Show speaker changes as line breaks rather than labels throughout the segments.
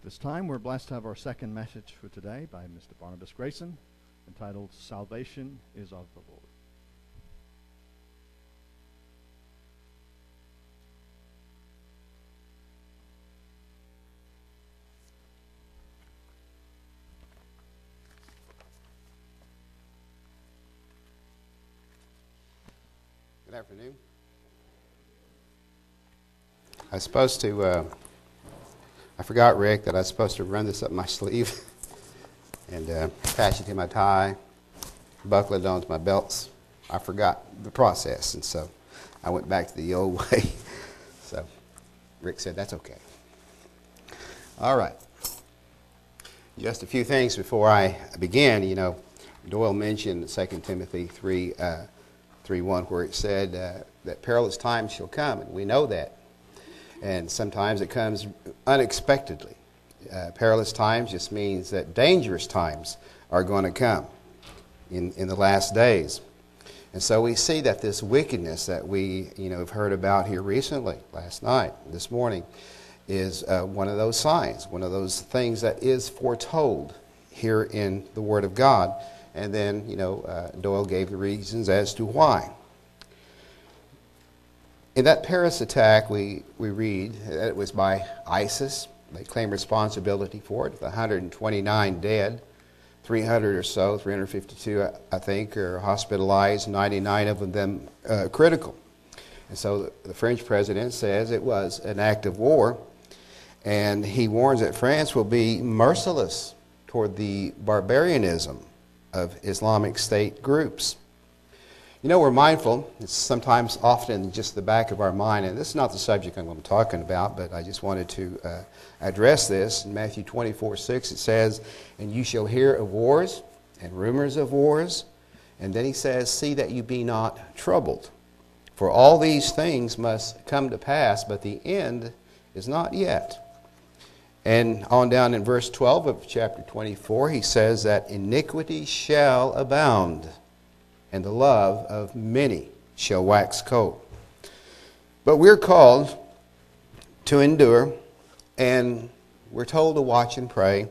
At this time, we're blessed to have our second message for today by Mr. Barnabas Grayson, entitled Salvation is of the Lord.
Good afternoon. I was supposed to, uh, I forgot, Rick, that I was supposed to run this up my sleeve and uh, attach it to my tie, buckle it onto my belts. I forgot the process, and so I went back to the old way. so Rick said, that's okay. All right. Just a few things before I begin. You know, Doyle mentioned 2 Timothy 3. Uh, 3 1, where it said uh, that perilous times shall come, and we know that. And sometimes it comes unexpectedly. Uh, perilous times just means that dangerous times are going to come in, in the last days. And so we see that this wickedness that we you know, have heard about here recently, last night, this morning, is uh, one of those signs, one of those things that is foretold here in the Word of God. And then, you know, uh, Doyle gave the reasons as to why. In that Paris attack, we, we read that it was by ISIS. They claim responsibility for it. 129 dead, 300 or so, 352, I think, are hospitalized, 99 of them uh, critical. And so the French president says it was an act of war, and he warns that France will be merciless toward the barbarianism of Islamic State groups. You know, we're mindful, it's sometimes often just the back of our mind, and this is not the subject I'm going to be talking about, but I just wanted to uh, address this. In Matthew 24 6, it says, And you shall hear of wars and rumors of wars. And then he says, See that you be not troubled. For all these things must come to pass, but the end is not yet. And on down in verse 12 of chapter 24, he says that iniquity shall abound, and the love of many shall wax cold. But we're called to endure, and we're told to watch and pray,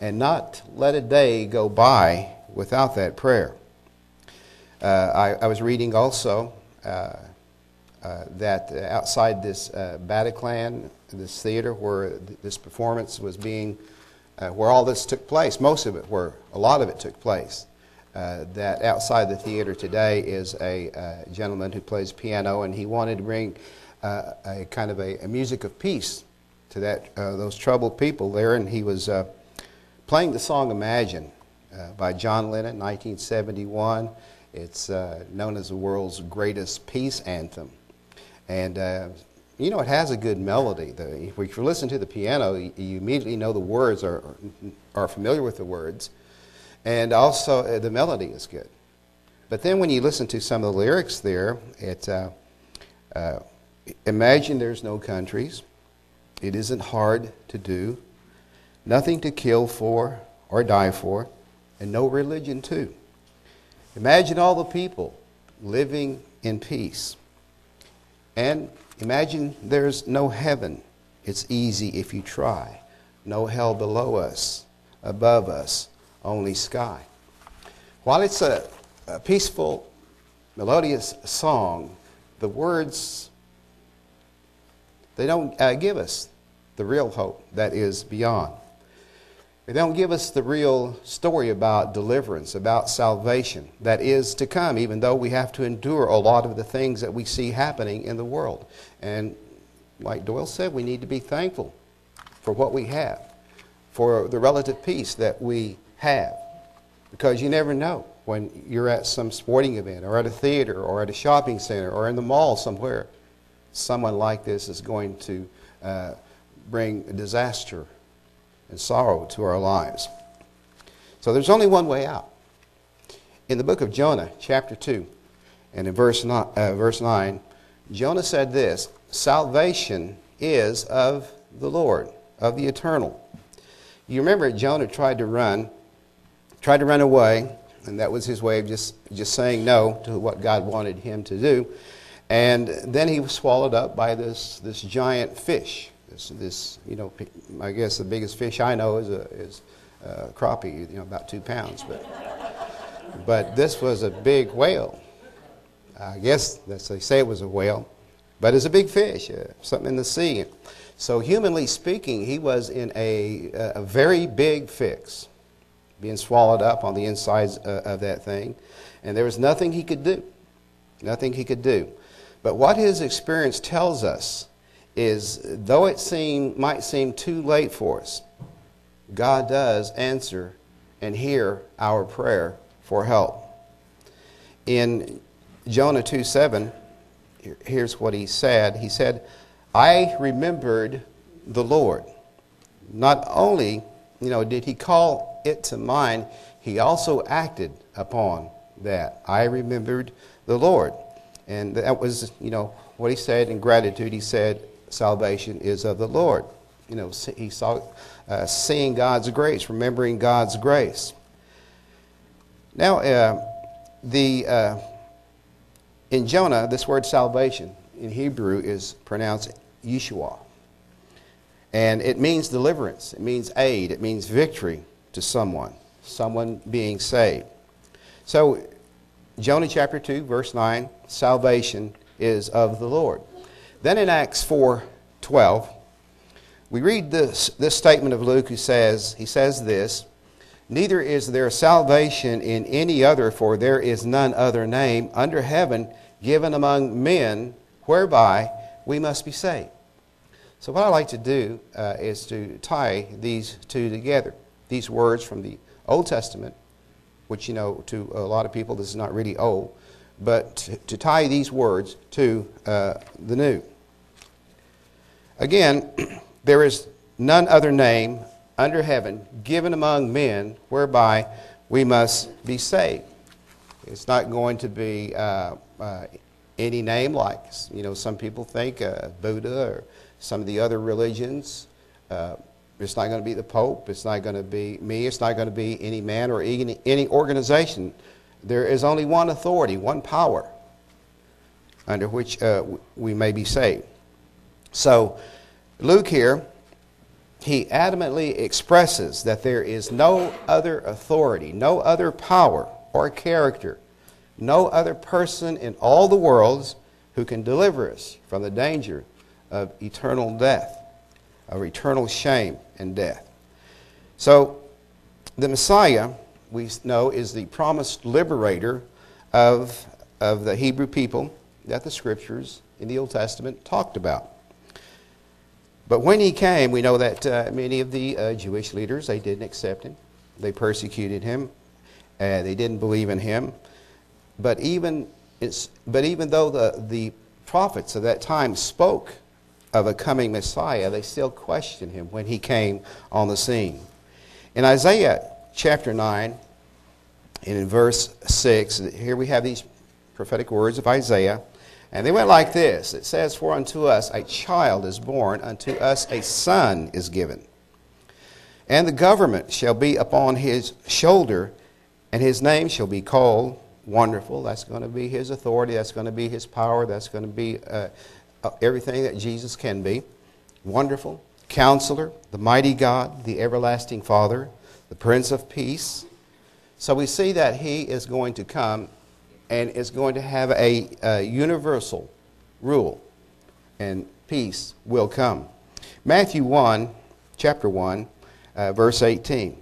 and not let a day go by without that prayer. Uh, I, I, was reading also uh, uh, that outside this uh, Bataclan, this theater where th- this performance was being, uh, where all this took place, most of it, where a lot of it took place, uh, that outside the theater today is a uh, gentleman who plays piano, and he wanted to bring uh, a kind of a, a, music of peace to that those troubled people there, and he was playing the song "Imagine" by John Lennon, 1971. It's known as the world's greatest peace anthem. And, uh, you know, it has a good melody. The, if you listen to the piano, you, you immediately know the words, are, are familiar with the words. And also, uh, the melody is good. But then when you listen to some of the lyrics there, it, uh, uh, imagine there's no countries. It isn't hard to do. Nothing to kill for or die for, and no religion, too. Imagine all the people living in peace. And imagine there's no heaven. It's easy if you try. No hell below us, above us, only sky. While it's a, a peaceful, melodious song, the words, they don't uh, give us the real hope that is beyond. They don't give us the real story about deliverance, about salvation that is to come, even though we have to endure a lot of the things that we see happening in the world. And like Doyle said, we need to be thankful for what we have, for the relative peace that we have. Because you never know when you're at some sporting event, or at a theater, or at a shopping center, or in the mall somewhere, someone like this is going to uh, bring disaster and sorrow to our lives. So there's only one way out. In the book of Jonah, chapter 2, and in verse 9, uh, verse 9 Jonah said this Salvation is of the Lord, of the eternal. You remember Jonah tried to run, tried to run away, and that was his way of just, just saying no to what God wanted him to do. And then he was swallowed up by this, this giant fish This, this you know, I guess the biggest fish I know is a is a crappie, you know, about two pounds. But but this was a big whale. I guess that's, they say it was a whale, but it's a big fish, uh, something in the sea. So humanly speaking, he was in a a very big fix, being swallowed up on the insides uh, of that thing, and there was nothing he could do, nothing he could do. But what his experience tells us is though it seem, might seem too late for us, God does answer and hear our prayer for help. In Jonah 2 7, here's what he said He said, I remembered the Lord. Not only you know, did he call it to mind, he also acted upon that. I remembered the Lord. And that was, you know, what he said in gratitude. He said, salvation is of the Lord. You know, he saw uh, seeing God's grace, remembering God's grace. Now, uh, the uh, in Jonah, this word salvation in Hebrew is pronounced Yeshua. And it means deliverance, it means aid, it means victory to someone, someone being saved. So, Jonah chapter 2, verse 9, salvation is of the Lord. Then in Acts 4 12, we read this, this statement of Luke who says, he says this, Neither is there salvation in any other, for there is none other name under heaven given among men whereby we must be saved. So, what I like to do uh, is to tie these two together. These words from the Old Testament, which, you know, to a lot of people, this is not really old, but to, to tie these words to uh, the New. Again, there is none other name under heaven given among men whereby we must be saved. It's not going to be uh, uh, any name like, you know, some people think uh, Buddha or some of the other religions. It's not going to be the Pope. It's not going to be me. It's not going to be any man or any, any organization. There is only one authority, one power under which uh, we may be saved. So, Luke here, he adamantly expresses that there is no other authority, no other power or character, no other person in all the worlds who can deliver us from the danger of eternal death, of eternal shame and death. So, the Messiah, we know, is the promised liberator of, of the Hebrew people that the scriptures in the Old Testament talked about. But when he came, we know that uh, many of the uh, Jewish leaders, they didn't accept him. They persecuted him. Uh, they didn't believe in him. But even, but even though the, the prophets of that time spoke of a coming Messiah, they still questioned him when he came on the scene. In Isaiah chapter 9, and in verse 6, here we have these prophetic words of Isaiah. And they went like this It says, For unto us a child is born, unto us a son is given. And the government shall be upon his shoulder, and his name shall be called Wonderful. That's going to be his authority, that's going to be his power, that's going to be uh, everything that Jesus can be. Wonderful. Counselor, the mighty God, the everlasting Father, the Prince of Peace. So we see that he is going to come and is going to have a, a universal rule, and peace will come. Matthew 1, chapter 1, uh, verse 18.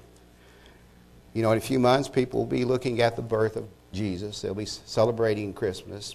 You know, in a few months, people will be looking at the birth of Jesus. They'll be celebrating Christmas.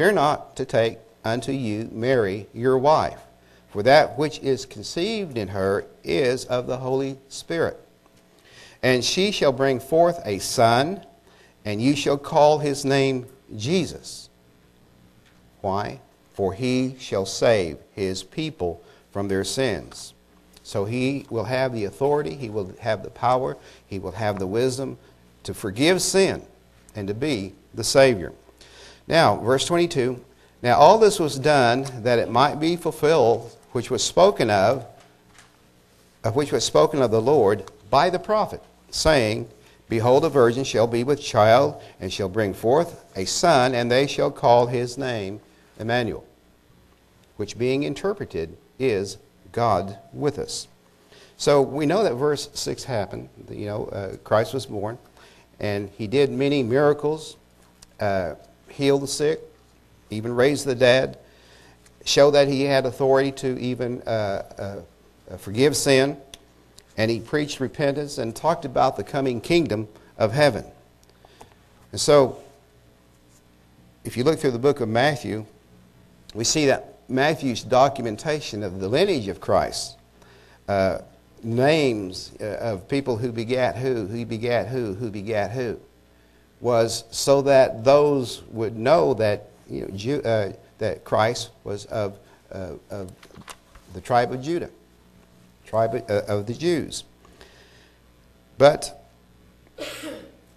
fear not to take unto you Mary your wife, for that which is conceived in her is of the Holy Spirit. And she shall bring forth a son, and you shall call his name Jesus. Why? for he shall save his people from their sins. So he will have the authority, he will have the power, he will have the wisdom to forgive sin and to be the Savior. Now, verse 22 Now all this was done that it might be fulfilled, which was spoken of, of which was spoken of the Lord by the prophet, saying, Behold, a virgin shall be with child, and shall bring forth a son, and they shall call his name Emmanuel, which being interpreted is God with us. So we know that verse 6 happened. You know, uh, Christ was born, and he did many miracles, uh, healed the sick, even raise the dead, show that he had authority to even uh, uh, forgive sin, and he preached repentance and talked about the coming kingdom of heaven. And so, if you look through the book of Matthew, we see that Matthew's documentation of the lineage of Christ, uh, names uh, of people who begat who, who begat who, who begat who, was so that those would know that, you know, Jew, uh, that Christ was of, uh, of the tribe of Judah, tribe of, uh, of the Jews. But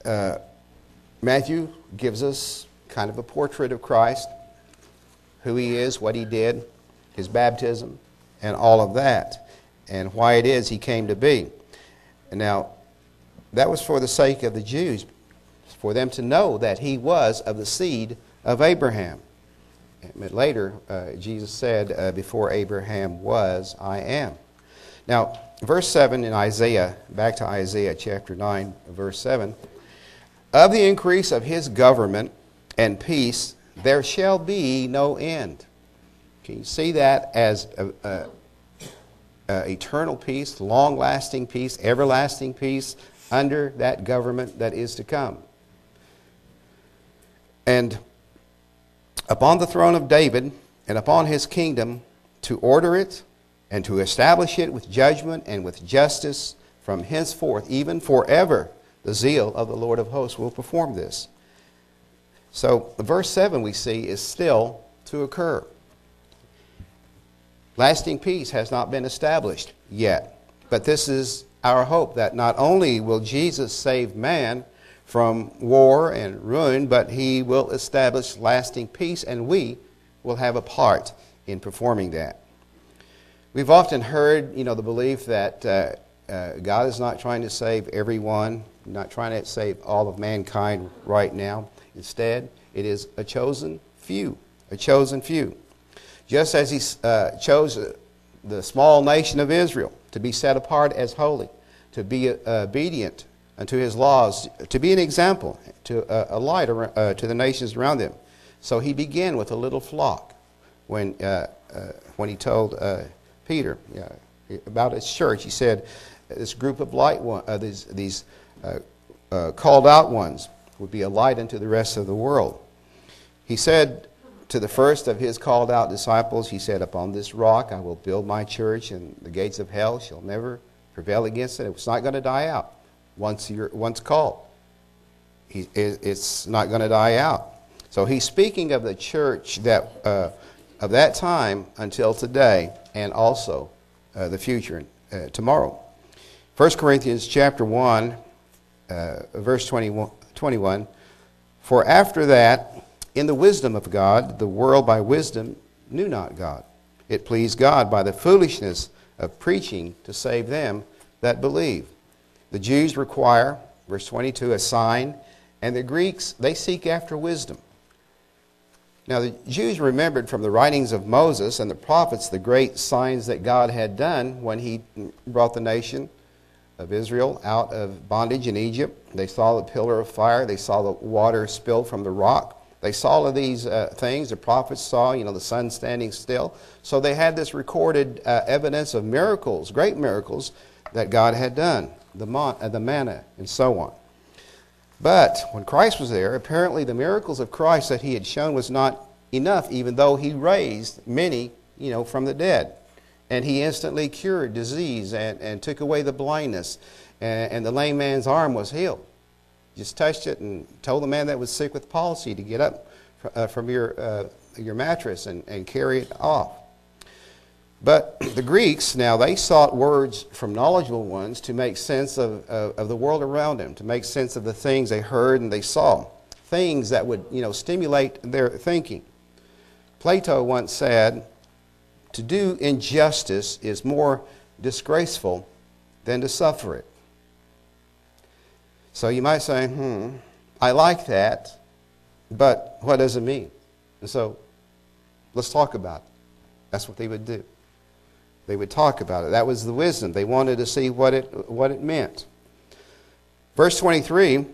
uh, Matthew gives us kind of a portrait of Christ who he is, what he did, his baptism, and all of that, and why it is he came to be. Now, that was for the sake of the Jews, for them to know that he was of the seed of Abraham. But Later, uh, Jesus said, uh, Before Abraham was, I am. Now, verse 7 in Isaiah, back to Isaiah chapter 9, verse 7 Of the increase of his government and peace, there shall be no end. Can you see that as a, a, a eternal peace, long lasting peace, everlasting peace under that government that is to come? And upon the throne of David and upon his kingdom to order it and to establish it with judgment and with justice from henceforth, even forever, the zeal of the Lord of hosts will perform this. So, verse 7 we see is still to occur. Lasting peace has not been established yet. But this is our hope that not only will Jesus save man from war and ruin, but he will establish lasting peace, and we will have a part in performing that. We've often heard, you know, the belief that uh, uh, God is not trying to save everyone, not trying to save all of mankind right now. Instead, it is a chosen few, a chosen few. Just as he uh, chose the small nation of Israel to be set apart as holy, to be uh, obedient unto his laws, to be an example, to uh, a light uh, to the nations around them. So he began with a little flock when, uh, uh, when he told Peter about his church. He said, This group of light one, these, these called out ones would be a light unto the rest of the world. He said to the first of his called out disciples, He said, Upon this rock I will build my church, and the gates of hell shall never prevail against it. It's not going to die out once, you're, once called. He, it's not going to die out. So he's speaking of the church that, uh, of that time until today, and also uh, the future, uh, tomorrow. 1 Corinthians chapter 1, uh, verse 21, 21 For after that, in the wisdom of God, the world by wisdom knew not God. It pleased God by the foolishness of preaching to save them that believe. The Jews require, verse 22, a sign, and the Greeks, they seek after wisdom. Now, the Jews remembered from the writings of Moses and the prophets the great signs that God had done when he brought the nation of Israel out of bondage in Egypt. They saw the pillar of fire. They saw the water spill from the rock. They saw all of these uh, things. The prophets saw, you know, the sun standing still. So they had this recorded uh, evidence of miracles, great miracles that God had done, the, mon- uh, the manna and so on. But when Christ was there, apparently the miracles of Christ that he had shown was not enough, even though he raised many, you know, from the dead and he instantly cured disease and, and took away the blindness, and, and the lame man's arm was healed. Just touched it and told the man that was sick with palsy to get up uh, from your uh, your mattress and, and carry it off. But the Greeks, now, they sought words from knowledgeable ones to make sense of, of, of, the world around them, to make sense of the things they heard and they saw, things that would, you know, stimulate their thinking. Plato once said, to do injustice is more disgraceful than to suffer it. So you might say, hmm, I like that, but what does it mean? And so let's talk about it. That's what they would do. They would talk about it. That was the wisdom. They wanted to see what it, what it meant. Verse 23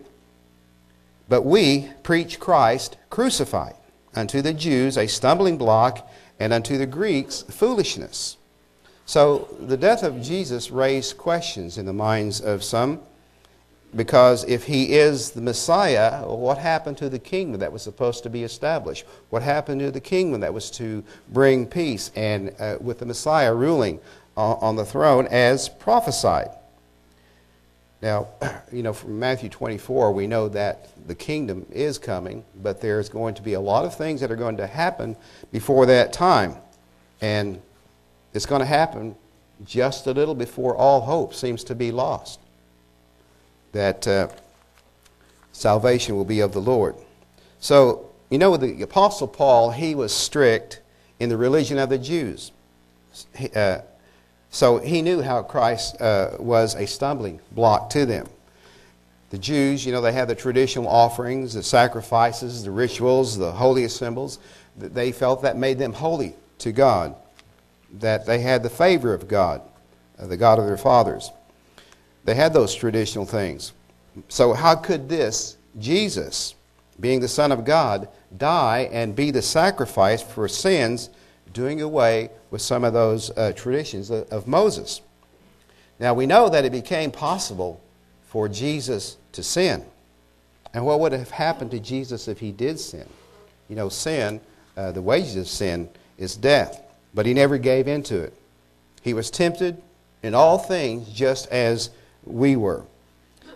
But we preach Christ crucified, unto the Jews a stumbling block, and unto the Greeks foolishness. So the death of Jesus raised questions in the minds of some. Because if he is the Messiah, what happened to the kingdom that was supposed to be established? What happened to the kingdom that was to bring peace and uh, with the Messiah ruling on, on the throne as prophesied? Now, you know, from Matthew 24, we know that the kingdom is coming, but there's going to be a lot of things that are going to happen before that time. And it's going to happen just a little before all hope seems to be lost that uh, salvation will be of the Lord. So, you know, the Apostle Paul, he was strict in the religion of the Jews. He, uh, so he knew how Christ uh, was a stumbling block to them. The Jews, you know, they had the traditional offerings, the sacrifices, the rituals, the holiest symbols. They felt that made them holy to God, that they had the favor of God, uh, the God of their fathers. They had those traditional things. So, how could this, Jesus, being the Son of God, die and be the sacrifice for sins, doing away with some of those uh, traditions of Moses? Now, we know that it became possible for Jesus to sin. And what would have happened to Jesus if he did sin? You know, sin, uh, the wages of sin is death, but he never gave in to it. He was tempted in all things just as we were.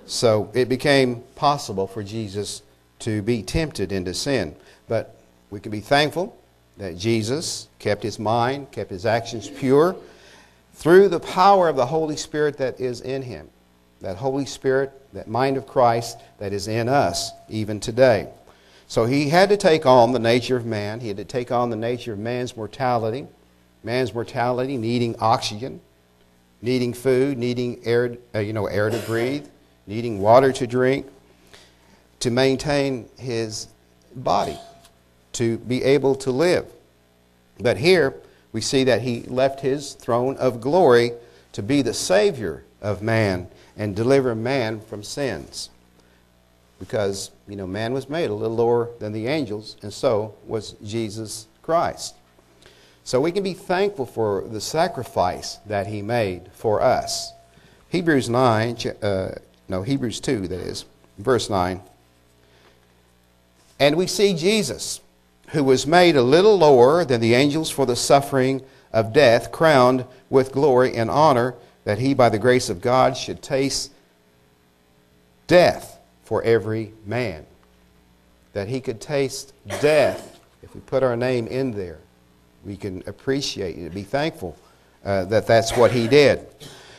So it became possible for Jesus to be tempted into sin. But we can be thankful that Jesus kept his mind, kept his actions pure through the power of the Holy Spirit that is in him. That Holy Spirit, that mind of Christ that is in us even today. So he had to take on the nature of man. He had to take on the nature of man's mortality. Man's mortality needing oxygen, needing food, needing air, uh, you know, air to breathe, needing water to drink, to maintain his body, to be able to live. But here we see that he left his throne of glory to be the Savior of man and deliver man from sins. Because, you know, man was made a little lower than the angels, and so was Jesus Christ. So we can be thankful for the sacrifice that he made for us. Hebrews 9, uh, no, Hebrews 2, that is, verse 9. And we see Jesus, who was made a little lower than the angels for the suffering of death, crowned with glory and honor, that he, by the grace of God, should taste death for every man. That he could taste death if we put our name in there we can appreciate and be thankful uh, that that's what he did.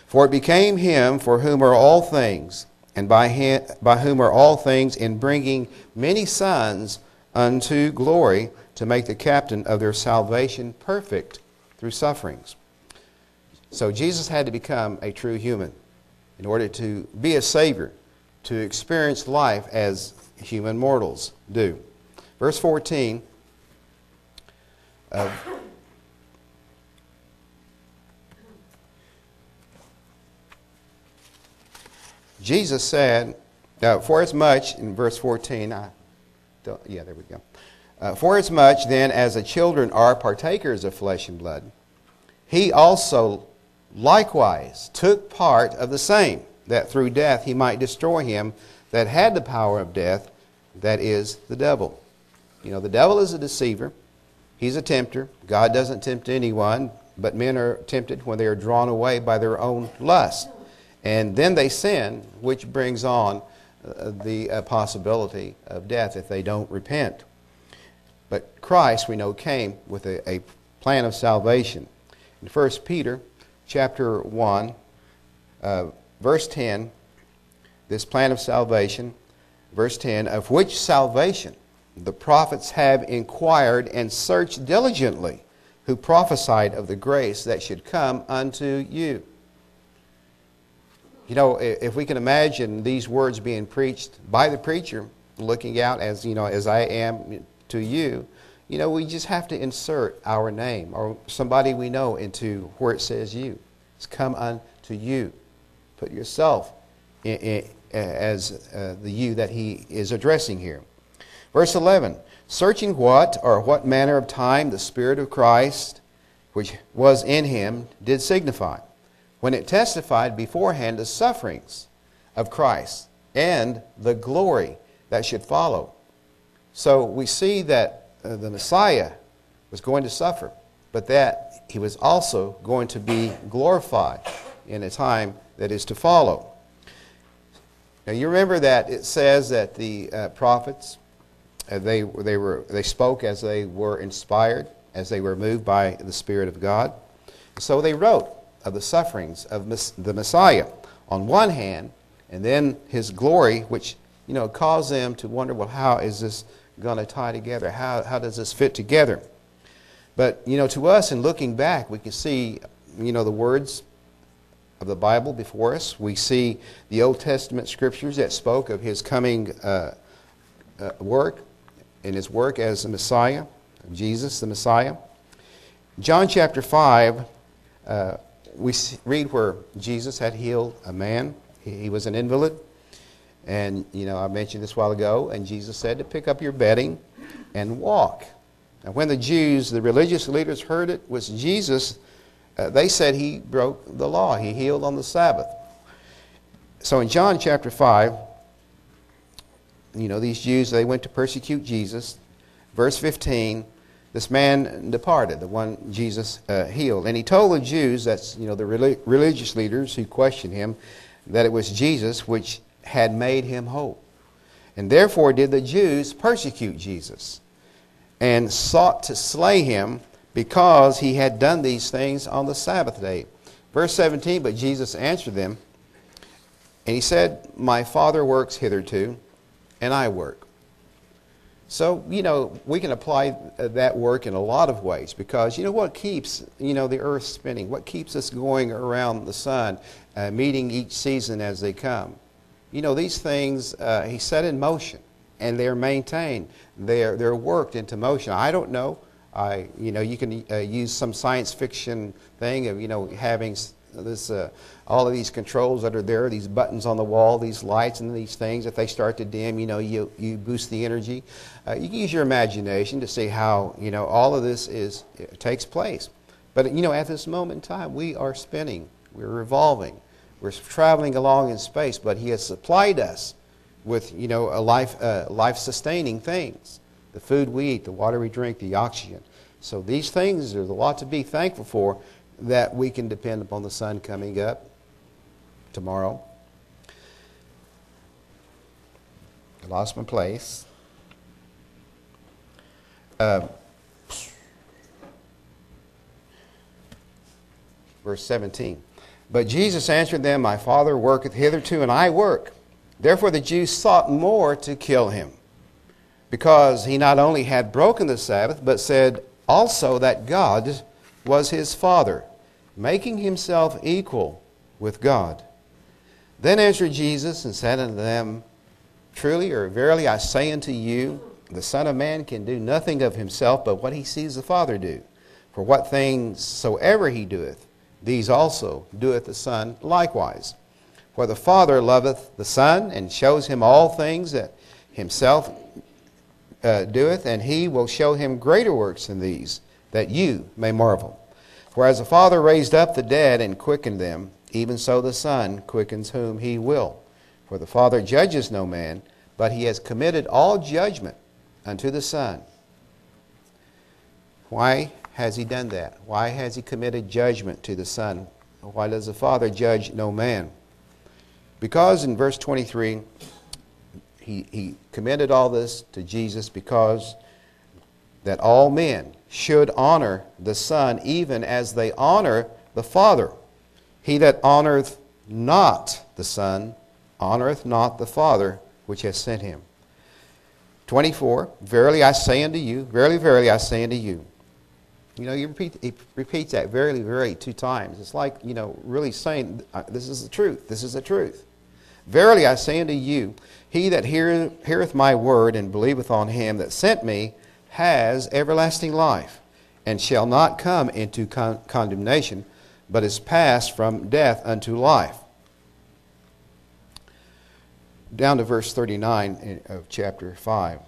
For it became him for whom are all things, and by, him, by whom are all things, in bringing many sons unto glory, to make the captain of their salvation perfect through sufferings. So Jesus had to become a true human in order to be a Savior, to experience life as human mortals do. Verse 14 Jesus said, uh, For as much, in verse 14, I don't, yeah, there we go. Uh, for as much then as the children are partakers of flesh and blood, he also likewise took part of the same, that through death he might destroy him that had the power of death, that is, the devil. You know, the devil is a deceiver. He's a tempter. God doesn't tempt anyone, but men are tempted when they are drawn away by their own lust. And then they sin, which brings on uh, the uh, possibility of death if they don't repent. But Christ, we know, came with a, a plan of salvation. In 1 Peter chapter 1, uh, verse 10, this plan of salvation, verse 10, of which salvation the prophets have inquired and searched diligently, who prophesied of the grace that should come unto you. You know, if we can imagine these words being preached by the preacher, looking out as, you know, as I am to you, you know, we just have to insert our name or somebody we know into where it says you. It's come unto you. Put yourself in, in, as uh, the you that he is addressing here. Verse 11 Searching what or what manner of time the Spirit of Christ, which was in him, did signify, when it testified beforehand the sufferings of Christ and the glory that should follow. So we see that uh, the Messiah was going to suffer, but that he was also going to be glorified in a time that is to follow. Now you remember that it says that the uh, prophets they, they, were, they spoke as they were inspired, as they were moved by the Spirit of God. So they wrote of the sufferings of the Messiah on one hand, and then his glory, which you know caused them to wonder, well, how is this going to tie together? How, how does this fit together? But you know, to us, in looking back, we can see you know the words of the Bible before us. We see the Old Testament scriptures that spoke of his coming uh, uh, work in his work as the Messiah, Jesus, the Messiah. John chapter 5, uh, we read where Jesus had healed a man. He, he was an invalid. And, you know, I mentioned this a while ago, and Jesus said to pick up your bedding and walk. And when the Jews, the religious leaders, heard it was Jesus, uh, they said he broke the law. He healed on the Sabbath. So in John chapter 5, you know, these Jews, they went to persecute Jesus. Verse 15, this man departed, the one Jesus uh, healed. And he told the Jews, that's, you know, the religious leaders who questioned him, that it was Jesus which had made him whole. And therefore did the Jews persecute Jesus and sought to slay him because he had done these things on the Sabbath day. Verse 17, but Jesus answered them, and he said, My Father works hitherto and I work. So, you know, we can apply that work in a lot of ways because, you know, what keeps, you know, the earth spinning? What keeps us going around the sun, uh, meeting each season as they come? You know, these things uh, he set in motion and they're maintained. They're, they're worked into motion. I don't know. I, you know, you can uh, use some science fiction thing of, you know, having this, uh, all of these controls that are there, these buttons on the wall, these lights and these things, if they start to dim, you know, you, you boost the energy. Uh, you can use your imagination to see how, you know, all of this is, takes place. But, you know, at this moment in time, we are spinning, we're revolving, we're traveling along in space, but He has supplied us with, you know, a life, uh, life-sustaining things. The food we eat, the water we drink, the oxygen. So these things, there's a lot to be thankful for, that we can depend upon the sun coming up tomorrow. I lost my place. Uh, verse 17. But Jesus answered them, My Father worketh hitherto, and I work. Therefore the Jews sought more to kill him, because he not only had broken the Sabbath, but said also that God was his Father, making himself equal with God. Then answered Jesus and said unto them, Truly or verily I say unto you, the Son of Man can do nothing of himself but what he sees the Father do. For what things soever he doeth, these also doeth the Son likewise. For the Father loveth the Son, and shows him all things that himself uh, doeth, and he will show him greater works than these, that you may marvel. For as the Father raised up the dead and quickened them, even so the Son quickens whom he will. For the Father judges no man, but he has committed all judgment unto the Son. Why has he done that? Why has he committed judgment to the Son? Why does the Father judge no man? Because in verse 23, he, he committed all this to Jesus because that all men should honor the Son even as they honor the Father. He that honoreth not the Son honoreth not the Father which has sent him. 24, Verily I say unto you, verily, verily I say unto you. You know, repeat, he repeats that verily, verily two times. It's like, you know, really saying, uh, this is the truth. This is the truth. Verily I say unto you, he that heareth my word and believeth on him that sent me has everlasting life, and shall not come into con- condemnation, but is passed from death unto life. Down to verse 39 of chapter 5.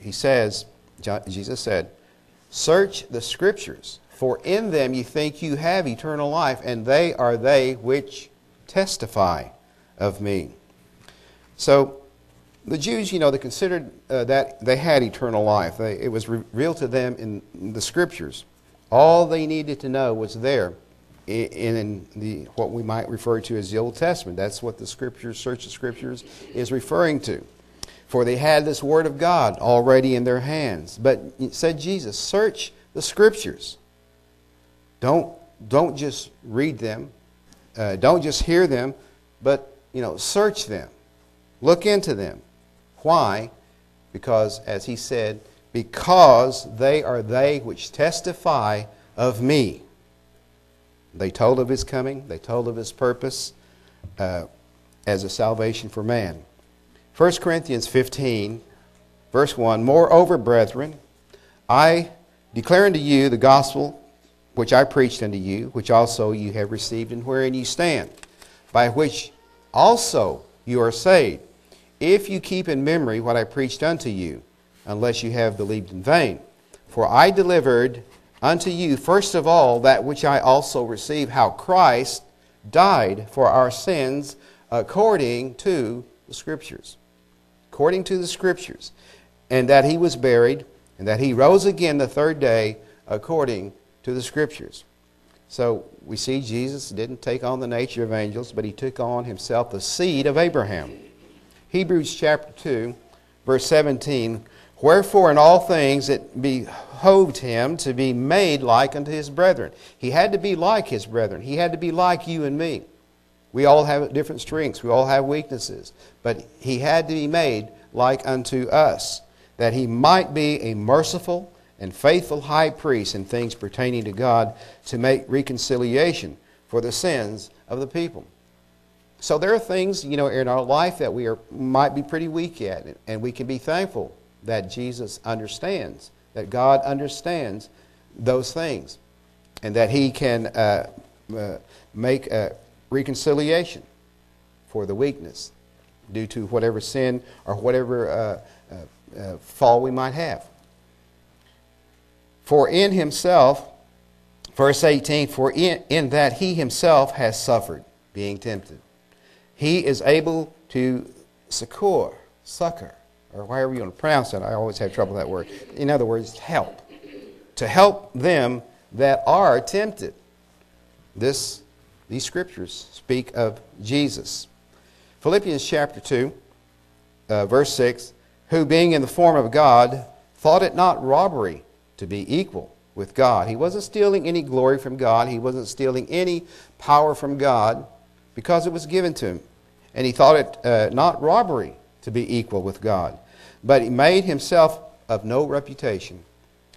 He says, Jesus said, Search the scriptures, for in them you think you have eternal life, and they are they which testify of me. So, the Jews, you know, they considered uh, that they had eternal life. They, it was revealed to them in the scriptures. All they needed to know was there in, in the, what we might refer to as the Old Testament. That's what the scriptures, search the scriptures, is referring to. For they had this word of God already in their hands. But said Jesus, search the scriptures. Don't, don't just read them. Uh, don't just hear them, but, you know, search them. Look into them. Why? Because, as he said, because they are they which testify of me. They told of his coming, they told of his purpose uh, as a salvation for man. 1 Corinthians 15, verse 1 Moreover, brethren, I declare unto you the gospel which I preached unto you, which also you have received, and wherein you stand, by which also you are saved if you keep in memory what I preached unto you, unless you have believed in vain. For I delivered unto you, first of all, that which I also received, how Christ died for our sins according to the Scriptures. According to the Scriptures. And that he was buried, and that he rose again the third day according to the Scriptures. So we see Jesus didn't take on the nature of angels, but he took on himself the seed of Abraham. Hebrews chapter 2, verse 17. Wherefore, in all things it behoved him to be made like unto his brethren. He had to be like his brethren. He had to be like you and me. We all have different strengths, we all have weaknesses. But he had to be made like unto us, that he might be a merciful and faithful high priest in things pertaining to God to make reconciliation for the sins of the people. So there are things, you know, in our life that we are, might be pretty weak at, and we can be thankful that Jesus understands, that God understands those things, and that He can uh, uh, make a reconciliation for the weakness due to whatever sin or whatever uh, uh, uh fall we might have. For in Himself, verse 18, for in, in that He Himself has suffered, being tempted he is able to succor, succor, or however you want to pronounce it. I always have trouble with that word. In other words, help. To help them that are tempted. This, these scriptures speak of Jesus. Philippians chapter 2, uh, verse 6 Who being in the form of God, thought it not robbery to be equal with God. He wasn't stealing any glory from God, he wasn't stealing any power from God because it was given to him. And he thought it uh, not robbery to be equal with God. But he made himself of no reputation,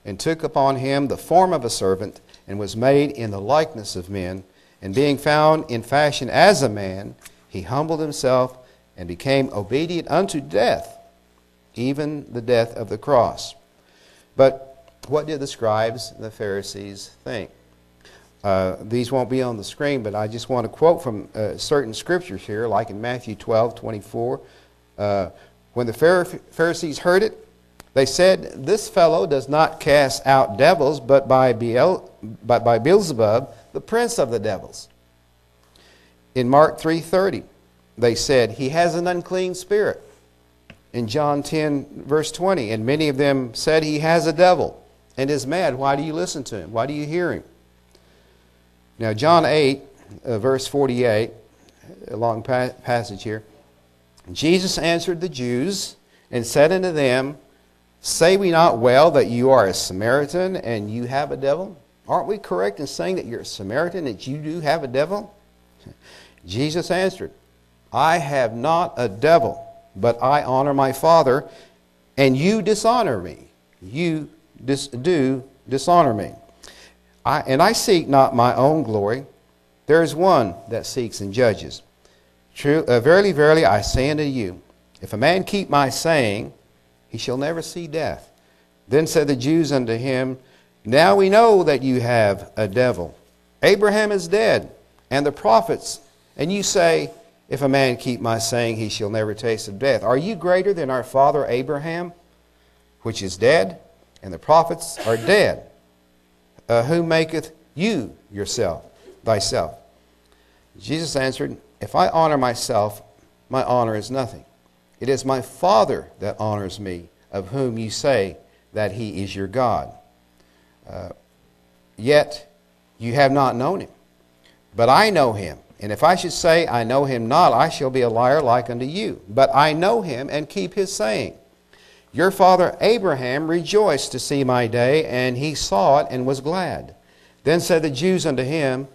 and took upon him the form of a servant, and was made in the likeness of men. And being found in fashion as a man, he humbled himself and became obedient unto death, even the death of the cross. But what did the scribes and the Pharisees think? Uh, these won't be on the screen, but I just want to quote from uh, certain scriptures here, like in Matthew 12, 24. Uh, when the Pharisees heard it, they said, This fellow does not cast out devils, but by, Beel, but by Beelzebub, the prince of the devils. In Mark 3.30, they said, He has an unclean spirit. In John 10, verse 20, and many of them said, He has a devil and is mad. Why do you listen to him? Why do you hear him? Now, John 8, uh, verse 48, a long pa- passage here. Jesus answered the Jews and said unto them, Say we not well that you are a Samaritan and you have a devil? Aren't we correct in saying that you're a Samaritan, that you do have a devil? Jesus answered, I have not a devil, but I honor my Father, and you dishonor me. You dis- do dishonor me. I, and I seek not my own glory. There is one that seeks and judges. True, uh, verily, verily, I say unto you, if a man keep my saying, he shall never see death. Then said the Jews unto him, Now we know that you have a devil. Abraham is dead, and the prophets, and you say, If a man keep my saying, he shall never taste of death. Are you greater than our father Abraham, which is dead, and the prophets are dead? Uh, who maketh you yourself, thyself? Jesus answered, If I honor myself, my honor is nothing. It is my Father that honors me, of whom you say that he is your God. Uh, yet you have not known him. But I know him. And if I should say, I know him not, I shall be a liar like unto you. But I know him and keep his saying. Your father Abraham rejoiced to see my day, and he saw it and was glad. Then said the Jews unto him,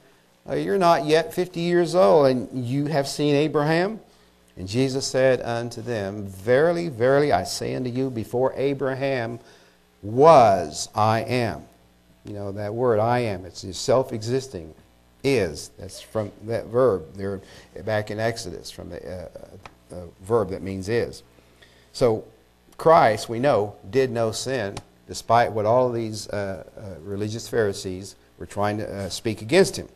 uh, You're not yet fifty years old, and you have seen Abraham? And Jesus said unto them, Verily, verily, I say unto you, before Abraham was, I am. You know, that word, I am, it's self existing. Is. That's from that verb there back in Exodus, from the uh, uh, verb that means is. So, Christ, we know, did no sin, despite what all of these uh, uh religious Pharisees were trying to uh, speak against him.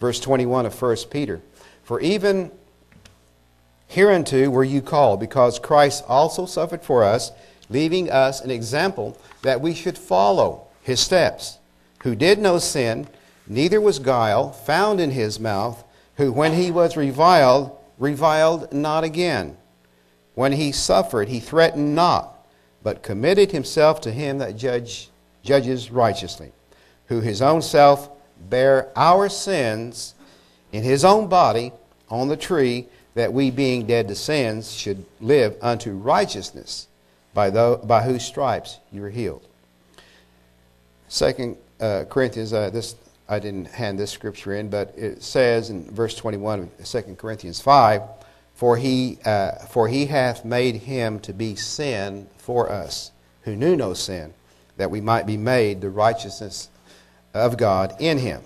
Verse 21 of 1 Peter. For even Hereunto were you called, because Christ also suffered for us, leaving us an example that we should follow his steps, who did no sin, neither was guile found in his mouth, who when he was reviled, reviled not again. When he suffered, he threatened not, but committed himself to him that judge, judges righteously, who his own self bare our sins in his own body on the tree that we, being dead to sins, should live unto righteousness, by, the, by whose stripes you were healed. Second uh, Corinthians, uh, this I didn't hand this scripture in, but it says in verse 21 of 2 Corinthians 5, for he, uh, for he hath made him to be sin for us, who knew no sin, that we might be made the righteousness of God in him.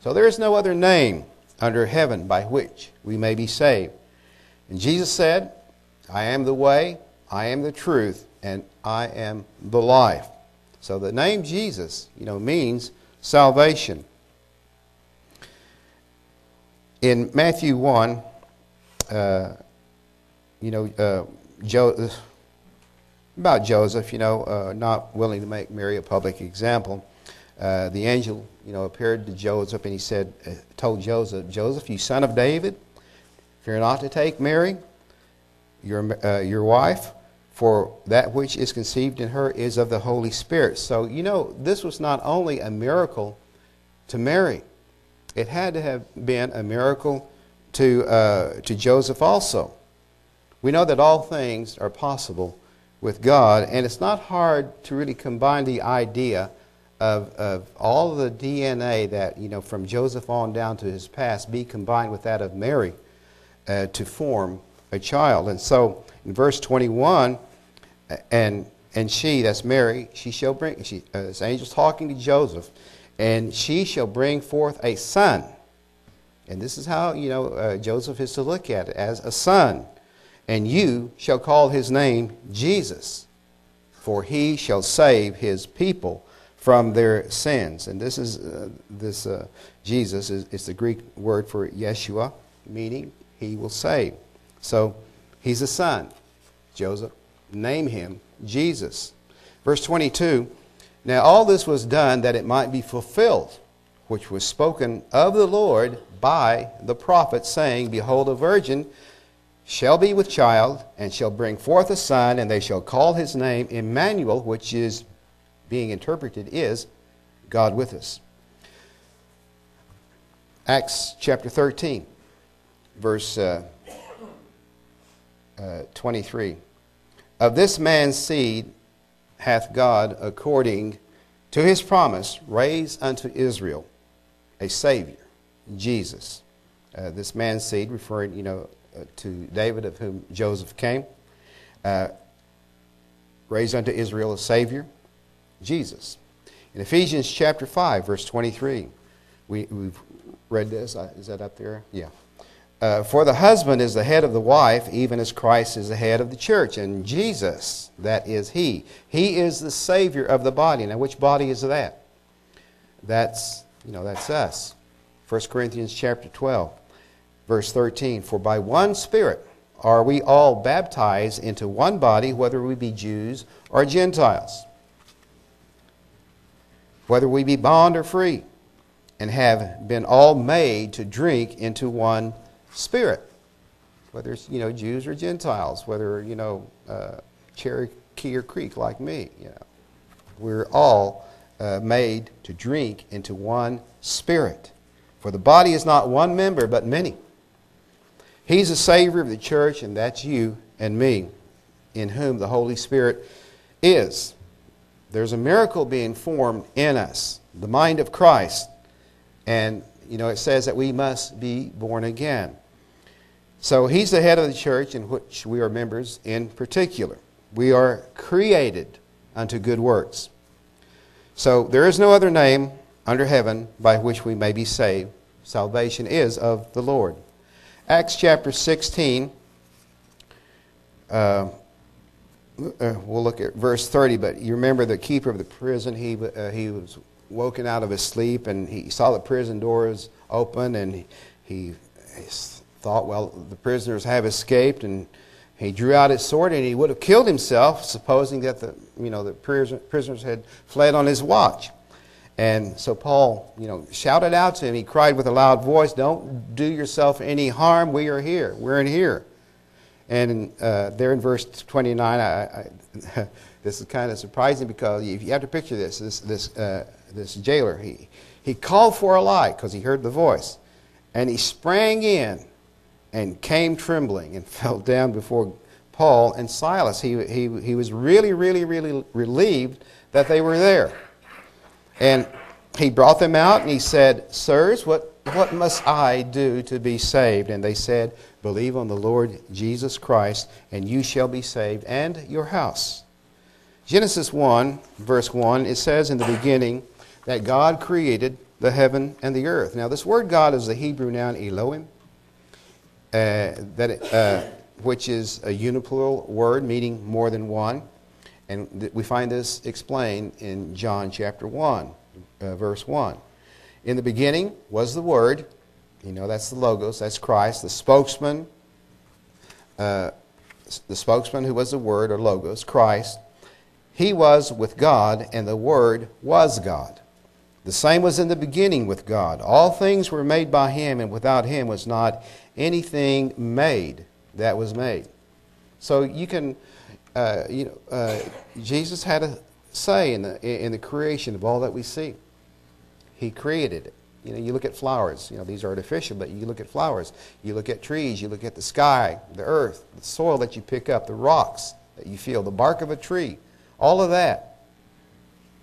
So there is no other name under heaven by which we may be saved. And Jesus said, I am the way, I am the truth, and I am the life. So the name Jesus, you know, means salvation. In Matthew 1, uh, you know, uh, jo- about Joseph, you know, uh, not willing to make Mary a public example, uh, the angel, you know, appeared to Joseph and he said, uh, told Joseph, Joseph, you son of David, Fear not to take Mary, your, uh, your wife, for that which is conceived in her is of the Holy Spirit. So, you know, this was not only a miracle to Mary, it had to have been a miracle to, uh, to Joseph also. We know that all things are possible with God, and it's not hard to really combine the idea of, of all the DNA that, you know, from Joseph on down to his past be combined with that of Mary uh, to form a child. And so in verse 21, and and she, that's Mary, she shall bring, she, uh, this angel's talking to Joseph, and she shall bring forth a son. And this is how, you know, uh, Joseph is to look at it as a son. And you shall call his name Jesus, for he shall save his people from their sins. And this is, uh, this uh, Jesus is, is the Greek word for Yeshua, meaning he will save. So he's a son. Joseph, name him Jesus. Verse 22 Now all this was done that it might be fulfilled, which was spoken of the Lord by the prophet, saying, Behold, a virgin shall be with child, and shall bring forth a son, and they shall call his name Emmanuel, which is being interpreted is God with us. Acts chapter 13 verse uh, uh, 23. Of this man's seed hath God, according to his promise, raised unto Israel a Savior, Jesus. Uh, this man's seed, referring, you know, uh, to David, of whom Joseph came, uh, raised unto Israel a Savior, Jesus. In Ephesians chapter 5, verse 23, we, we've read this. Uh, is that up there? Yeah. Uh, for the husband is the head of the wife, even as Christ is the head of the church. And Jesus, that is He. He is the Savior of the body. Now, which body is that? That's, you know, that's us. 1 Corinthians chapter 12, verse 13. For by one Spirit are we all baptized into one body, whether we be Jews or Gentiles, whether we be bond or free, and have been all made to drink into one spirit, whether it's you know Jews or Gentiles, whether you know uh, Cherokee or Creek like me. You know, we're all uh, made to drink into one spirit. For the body is not one member, but many. He's the Savior of the church, and that's you and me, in whom the Holy Spirit is. There's a miracle being formed in us, the mind of Christ. And, you know, it says that we must be born again. So he's the head of the church in which we are members in particular. We are created unto good works. So there is no other name under heaven by which we may be saved. Salvation is of the Lord. Acts chapter 16, uh, uh, we'll look at verse 30, but you remember the keeper of the prison, he, uh, he was woken out of his sleep and he saw the prison doors open and he, he thought, well, the prisoners have escaped, and he drew out his sword and he would have killed himself, supposing that the, you know, the prisoners had fled on his watch. And so Paul, you know, shouted out to him. He cried with a loud voice, "Don't do yourself any harm. We are here. We're in here." And uh, there in verse 29, I, I, this is kind of surprising because you have to picture this. This this uh, this jailer, he he called for a light because he heard the voice, and he sprang in and came trembling and fell down before Paul and Silas. He, he, he was really, really, really relieved that they were there. And he brought them out and he said, Sirs, what, what must I do to be saved? And they said, Believe on the Lord Jesus Christ, and you shall be saved, and your house. Genesis 1, verse 1, it says in the beginning that God created the heaven and the earth. Now, this word God is the Hebrew noun Elohim. Uh, that, uh, which is a uniplural word meaning more than one. And we find this explained in John chapter 1, uh, verse 1. In the beginning was the Word. You know, that's the Logos, that's Christ, the spokesman, uh, the spokesman who was the Word or Logos, Christ. He was with God, and the Word was God. The same was in the beginning with God. All things were made by Him, and without Him was not anything made that was made. So you can, uh, you know, uh, Jesus had a say in the in the creation of all that we see. He created it. You know, you look at flowers. You know, these are artificial, but you look at flowers. You look at trees. You look at the sky, the earth, the soil that you pick up, the rocks that you feel, the bark of a tree. All of that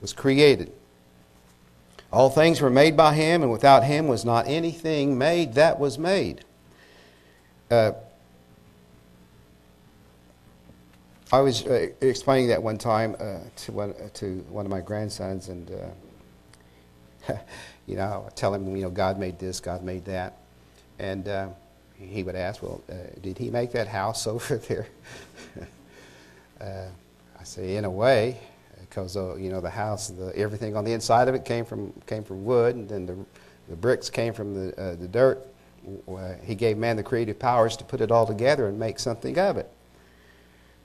was created. All things were made by him, and without him was not anything made that was made. Uh, I was uh, explaining that one time uh, to, one, uh, to one of my grandsons, and uh, you know, tell him, you know, God made this, God made that, and uh, he would ask, "Well, did He make that house over there?" I say, "In a way, because you know, the house, the, everything on the inside of it came from came from wood, and then the the bricks came from the the dirt." He gave man the creative powers to put it all together and make something of it.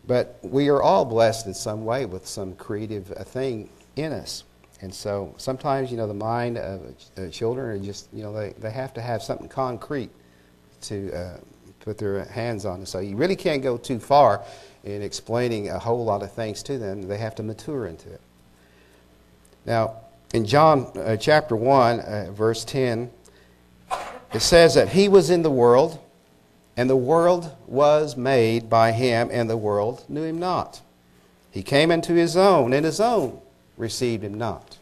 But we are all blessed in some way with some creative uh, thing in us. And so sometimes, you know, the mind of uh, children are just, you know, they, they have to have something concrete to uh, put their hands on. So you really can't go too far in explaining a whole lot of things to them. They have to mature into it. Now, in John uh, chapter 1, uh, verse 10, it says that he was in the world, and the world was made by him, and the world knew him not. He came into his own, and his own received him not.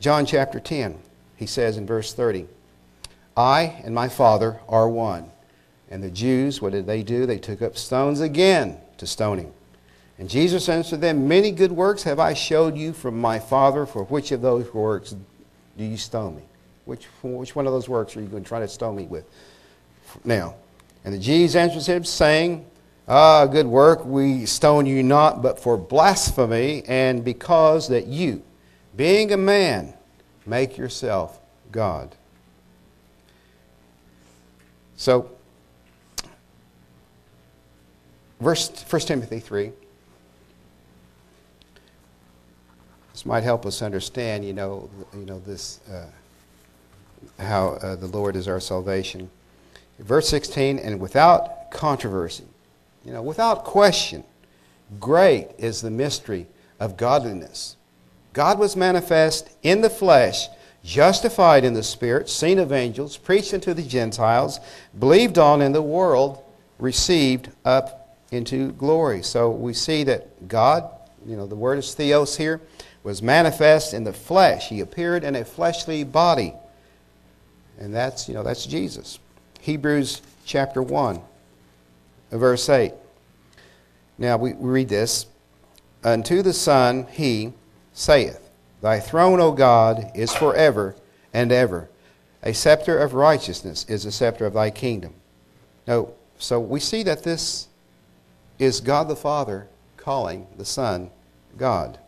John chapter 10, he says in verse 30, I and my Father are one. And the Jews, what did they do? They took up stones again to stone him. And Jesus answered them, Many good works have I showed you from my Father. For which of those works do you stone me? Which, which one of those works are you going to try to stone me with? Now, and the Jews answered him, saying, Ah, good work, we stone you not, but for blasphemy, and because that you, being a man, make yourself God. So, verse 1 Timothy 3. This might help us understand, you know, you know this, uh, how uh, the Lord is our salvation. Verse 16, and without controversy, you know, without question, great is the mystery of godliness. God was manifest in the flesh, justified in the spirit, seen of angels, preached unto the Gentiles, believed on in the world, received up into glory. So we see that God, you know, the word is theos here, was manifest in the flesh. He appeared in a fleshly body. And that's, you know, that's Jesus. Hebrews chapter 1, verse 8. Now we read this Unto the Son he saith, Thy throne, O God, is forever and ever. A scepter of righteousness is the scepter of thy kingdom. Now, so we see that this is God the Father calling the Son God.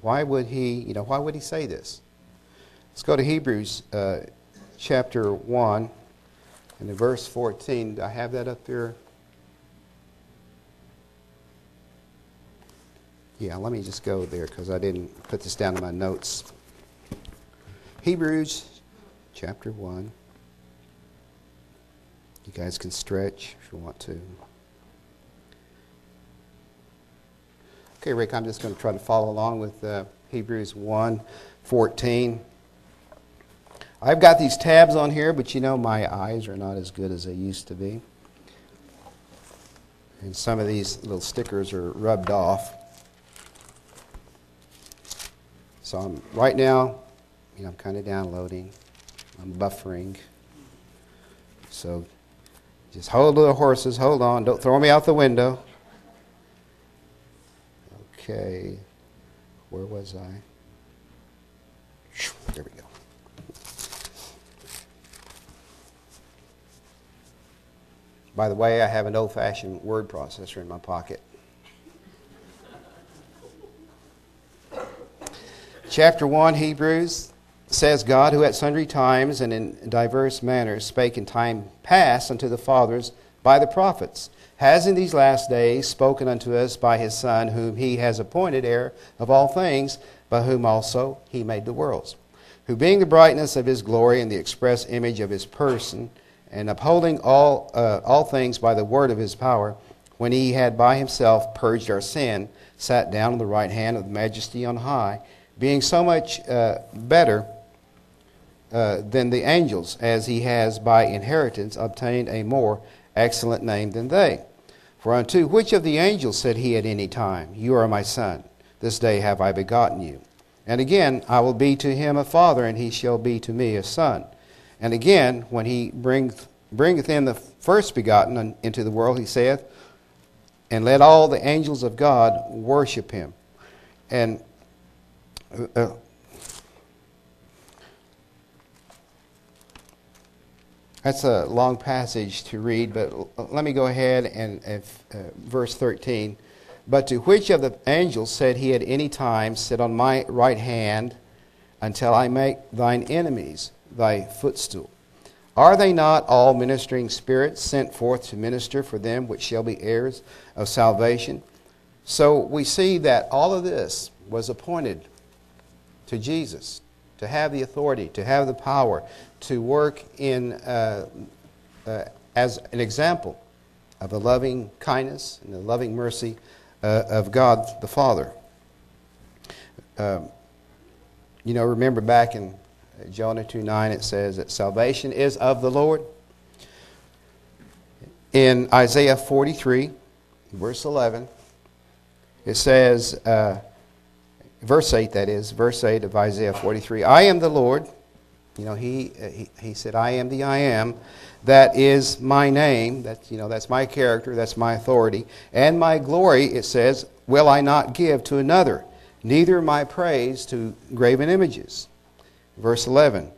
Why would he, you know, why would he say this? Let's go to Hebrews uh, chapter 1 and verse 14. Do I have that up there? Yeah, let me just go there because I didn't put this down in my notes. Hebrews chapter 1. You guys can stretch if you want to. Okay, Rick, I'm just going to try to follow along with uh, Hebrews 1 14. I've got these tabs on here, but you know my eyes are not as good as they used to be. And some of these little stickers are rubbed off. So I'm, right now, you know, I'm kind of downloading. I'm buffering. So just hold the horses, hold on, don't throw me out the window. Okay, where was I? There we go. By the way, I have an old fashioned word processor in my pocket. Chapter 1, Hebrews says, God, who at sundry times and in diverse manners spake in time past unto the fathers by the prophets has in these last days spoken unto us by his Son, whom he has appointed heir of all things, by whom also he made the worlds. Who, being the brightness of his glory and the express image of his person, and upholding all, uh, all things by the word of his power, when he had by himself purged our sin, sat down on the right hand of the majesty on high, being so much uh, better uh, than the angels, as he has by inheritance obtained a more excellent name than they. For unto which of the angels said he at any time, You are my son, this day have I begotten you? And again, I will be to him a father, and he shall be to me a son. And again, when he bringeth, bringeth in the first begotten into the world, he saith, And let all the angels of God worship him. And uh, uh That's a long passage to read, but let me go ahead and, uh, verse 13. But to which of the angels said he at any time, Sit on my right hand until I make thine enemies thy footstool? Are they not all ministering spirits sent forth to minister for them which shall be heirs of salvation? So we see that all of this was appointed to Jesus to have the authority, to have the power, to work in, uh, uh, as an example of the loving kindness and the loving mercy uh, of God the Father. Um, you know, remember back in Jonah 2 9, it says that salvation is of the Lord. In Isaiah 43, verse 11, It says, uh, verse 8 that is, verse 8 of Isaiah 43 I am the Lord. You know, he, he, he said, I am the I am. That is my name. That's, you know, that's my character. That's my authority. And my glory, it says, will I not give to another, neither my praise to graven images. Verse 11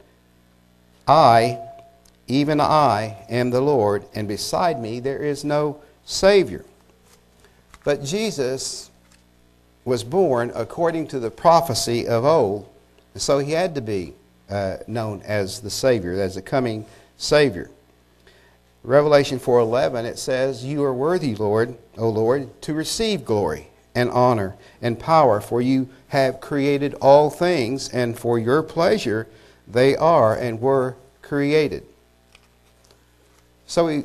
I, even I, am the Lord, and beside me there is no Savior. But Jesus was born according to the prophecy of old, so he had to be uh, known as the Savior, as the coming Savior. Revelation 4:11 it says, "You are worthy, Lord, O Lord, to receive glory and honor and power, for you have created all things, and for your pleasure they are and were created." So we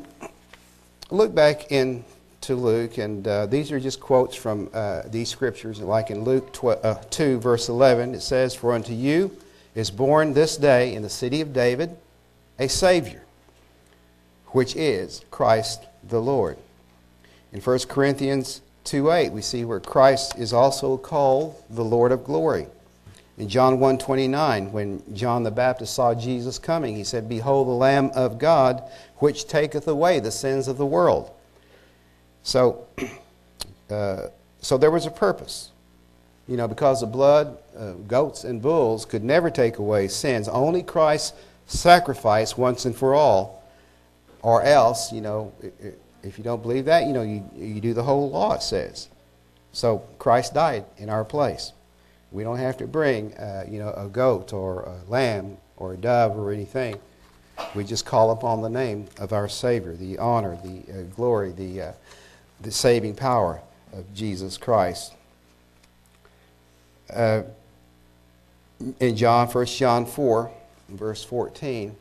look back in to Luke, and uh, these are just quotes from uh, these scriptures. Like in Luke 12, uh, 2, verse 11, it says, For unto you is born this day in the city of David a Savior, which is Christ the Lord. In 1 Corinthians 2 8, we see where Christ is also called the Lord of glory. In John 1:29, when John the Baptist saw Jesus coming, he said, "Behold the Lamb of God, which taketh away the sins of the world." So, uh, so there was a purpose. You know, because the blood, uh, goats and bulls could never take away sins. Only Christ's sacrifice once and for all. Or else, you know, if you don't believe that, you know, you, you do the whole law, it says. So Christ died in our place. We don't have to bring, uh, you know, a goat or a lamb or a dove or anything. We just call upon the name of our Savior, the honor, the uh, glory, the uh, the saving power of Jesus Christ. Uh, in John, 1 John 4, verse 14,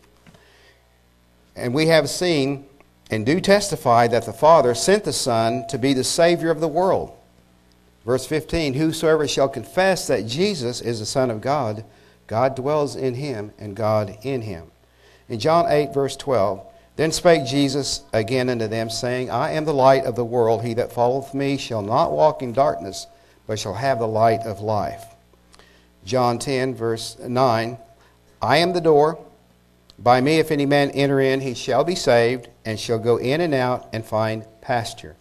and we have seen and do testify that the Father sent the Son to be the Savior of the world. Verse 15 Whosoever shall confess that Jesus is the Son of God, God dwells in him, and God in him. In John 8, verse 12, then spake Jesus again unto them, saying, I am the light of the world. He that followeth me shall not walk in darkness, but shall have the light of life. John 10, verse 9 I am the door. By me, if any man enter in, he shall be saved, and shall go in and out and find pasture.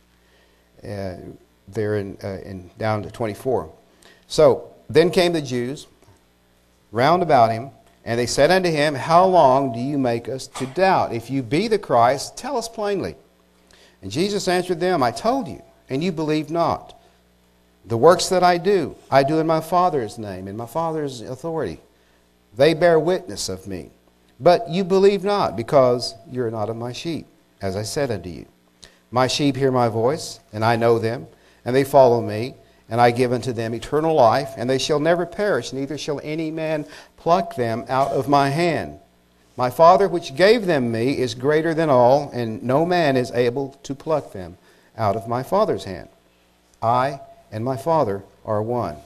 Uh, there in, uh, in down to 24. So then came the Jews round about him and they said unto him, How long do you make us to doubt? If you be the Christ, tell us plainly. And Jesus answered them, I told you, and you believe not. The works that I do, I do in my Father's name, in my Father's authority. They bear witness of me. But you believe not, because you are not of my sheep, as I said unto you. My sheep hear my voice, and I know them, and they follow me and I give unto them eternal life, and they shall never perish, neither shall any man pluck them out of my hand. My Father which gave them me is greater than all, and no man is able to pluck them out of my Father's hand. I and my Father are one.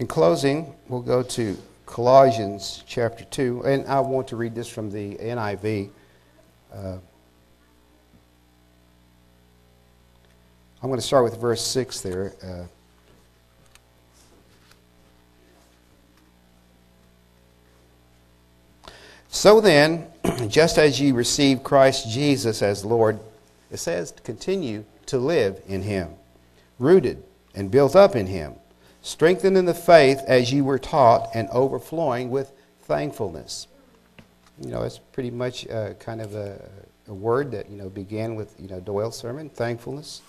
In closing, we'll go to Colossians chapter 2, and I want to read this from the NIV. Uh, I'm going to start with verse 6 there. Uh, so then, just as ye received Christ Jesus as Lord, it says, continue to live in him, rooted and built up in him, strengthened in the faith as you were taught, and overflowing with thankfulness. You know, it's pretty much uh, kind of a, a, word that, you know, began with, you know, Doyle's sermon, thankfulness.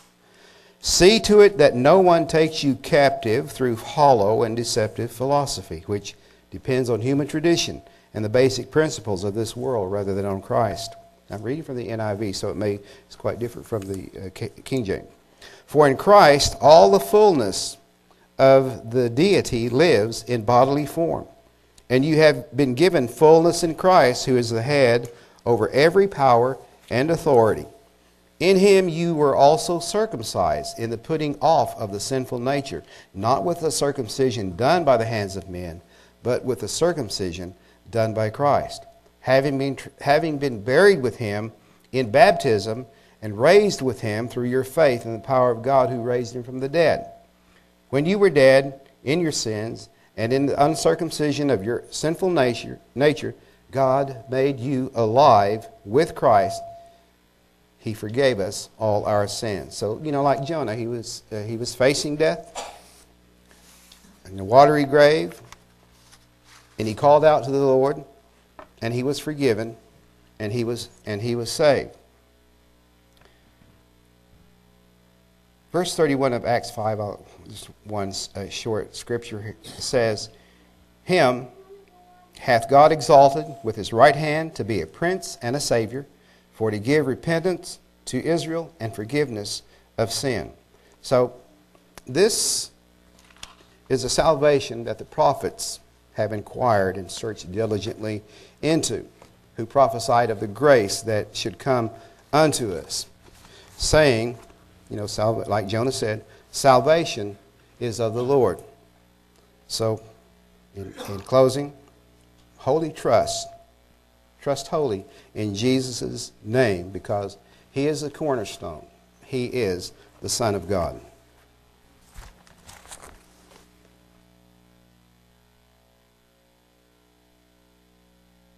See to it that no one takes you captive through hollow and deceptive philosophy, which depends on human tradition and the basic principles of this world rather than on Christ. I'm reading from the NIV, so it may it's quite different from the uh, King James. For in Christ all the fullness of the deity lives in bodily form, and you have been given fullness in Christ, who is the head over every power and authority. In him you were also circumcised in the putting off of the sinful nature, not with the circumcision done by the hands of men, but with the circumcision done by Christ, having been, having been buried with him in baptism and raised with him through your faith in the power of God who raised him from the dead. When you were dead in your sins and in the uncircumcision of your sinful nature, nature God made you alive with Christ. He forgave us all our sins. So, you know, like Jonah, he was, uh, he was facing death in the watery grave, and he called out to the Lord, and he was forgiven, and he was, and he was saved. Verse 31 of Acts 5, I'll, just one uh, short scripture says, Him hath God exalted with his right hand to be a prince and a savior, for to give repentance to Israel and forgiveness of sin. So, this is a salvation that the prophets have inquired and searched diligently into, who prophesied of the grace that should come unto us, saying, you know, like Jonah said, salvation is of the Lord. So, in, in closing, holy trust, trust wholly in Jesus' name because he is the cornerstone. He is the Son of God.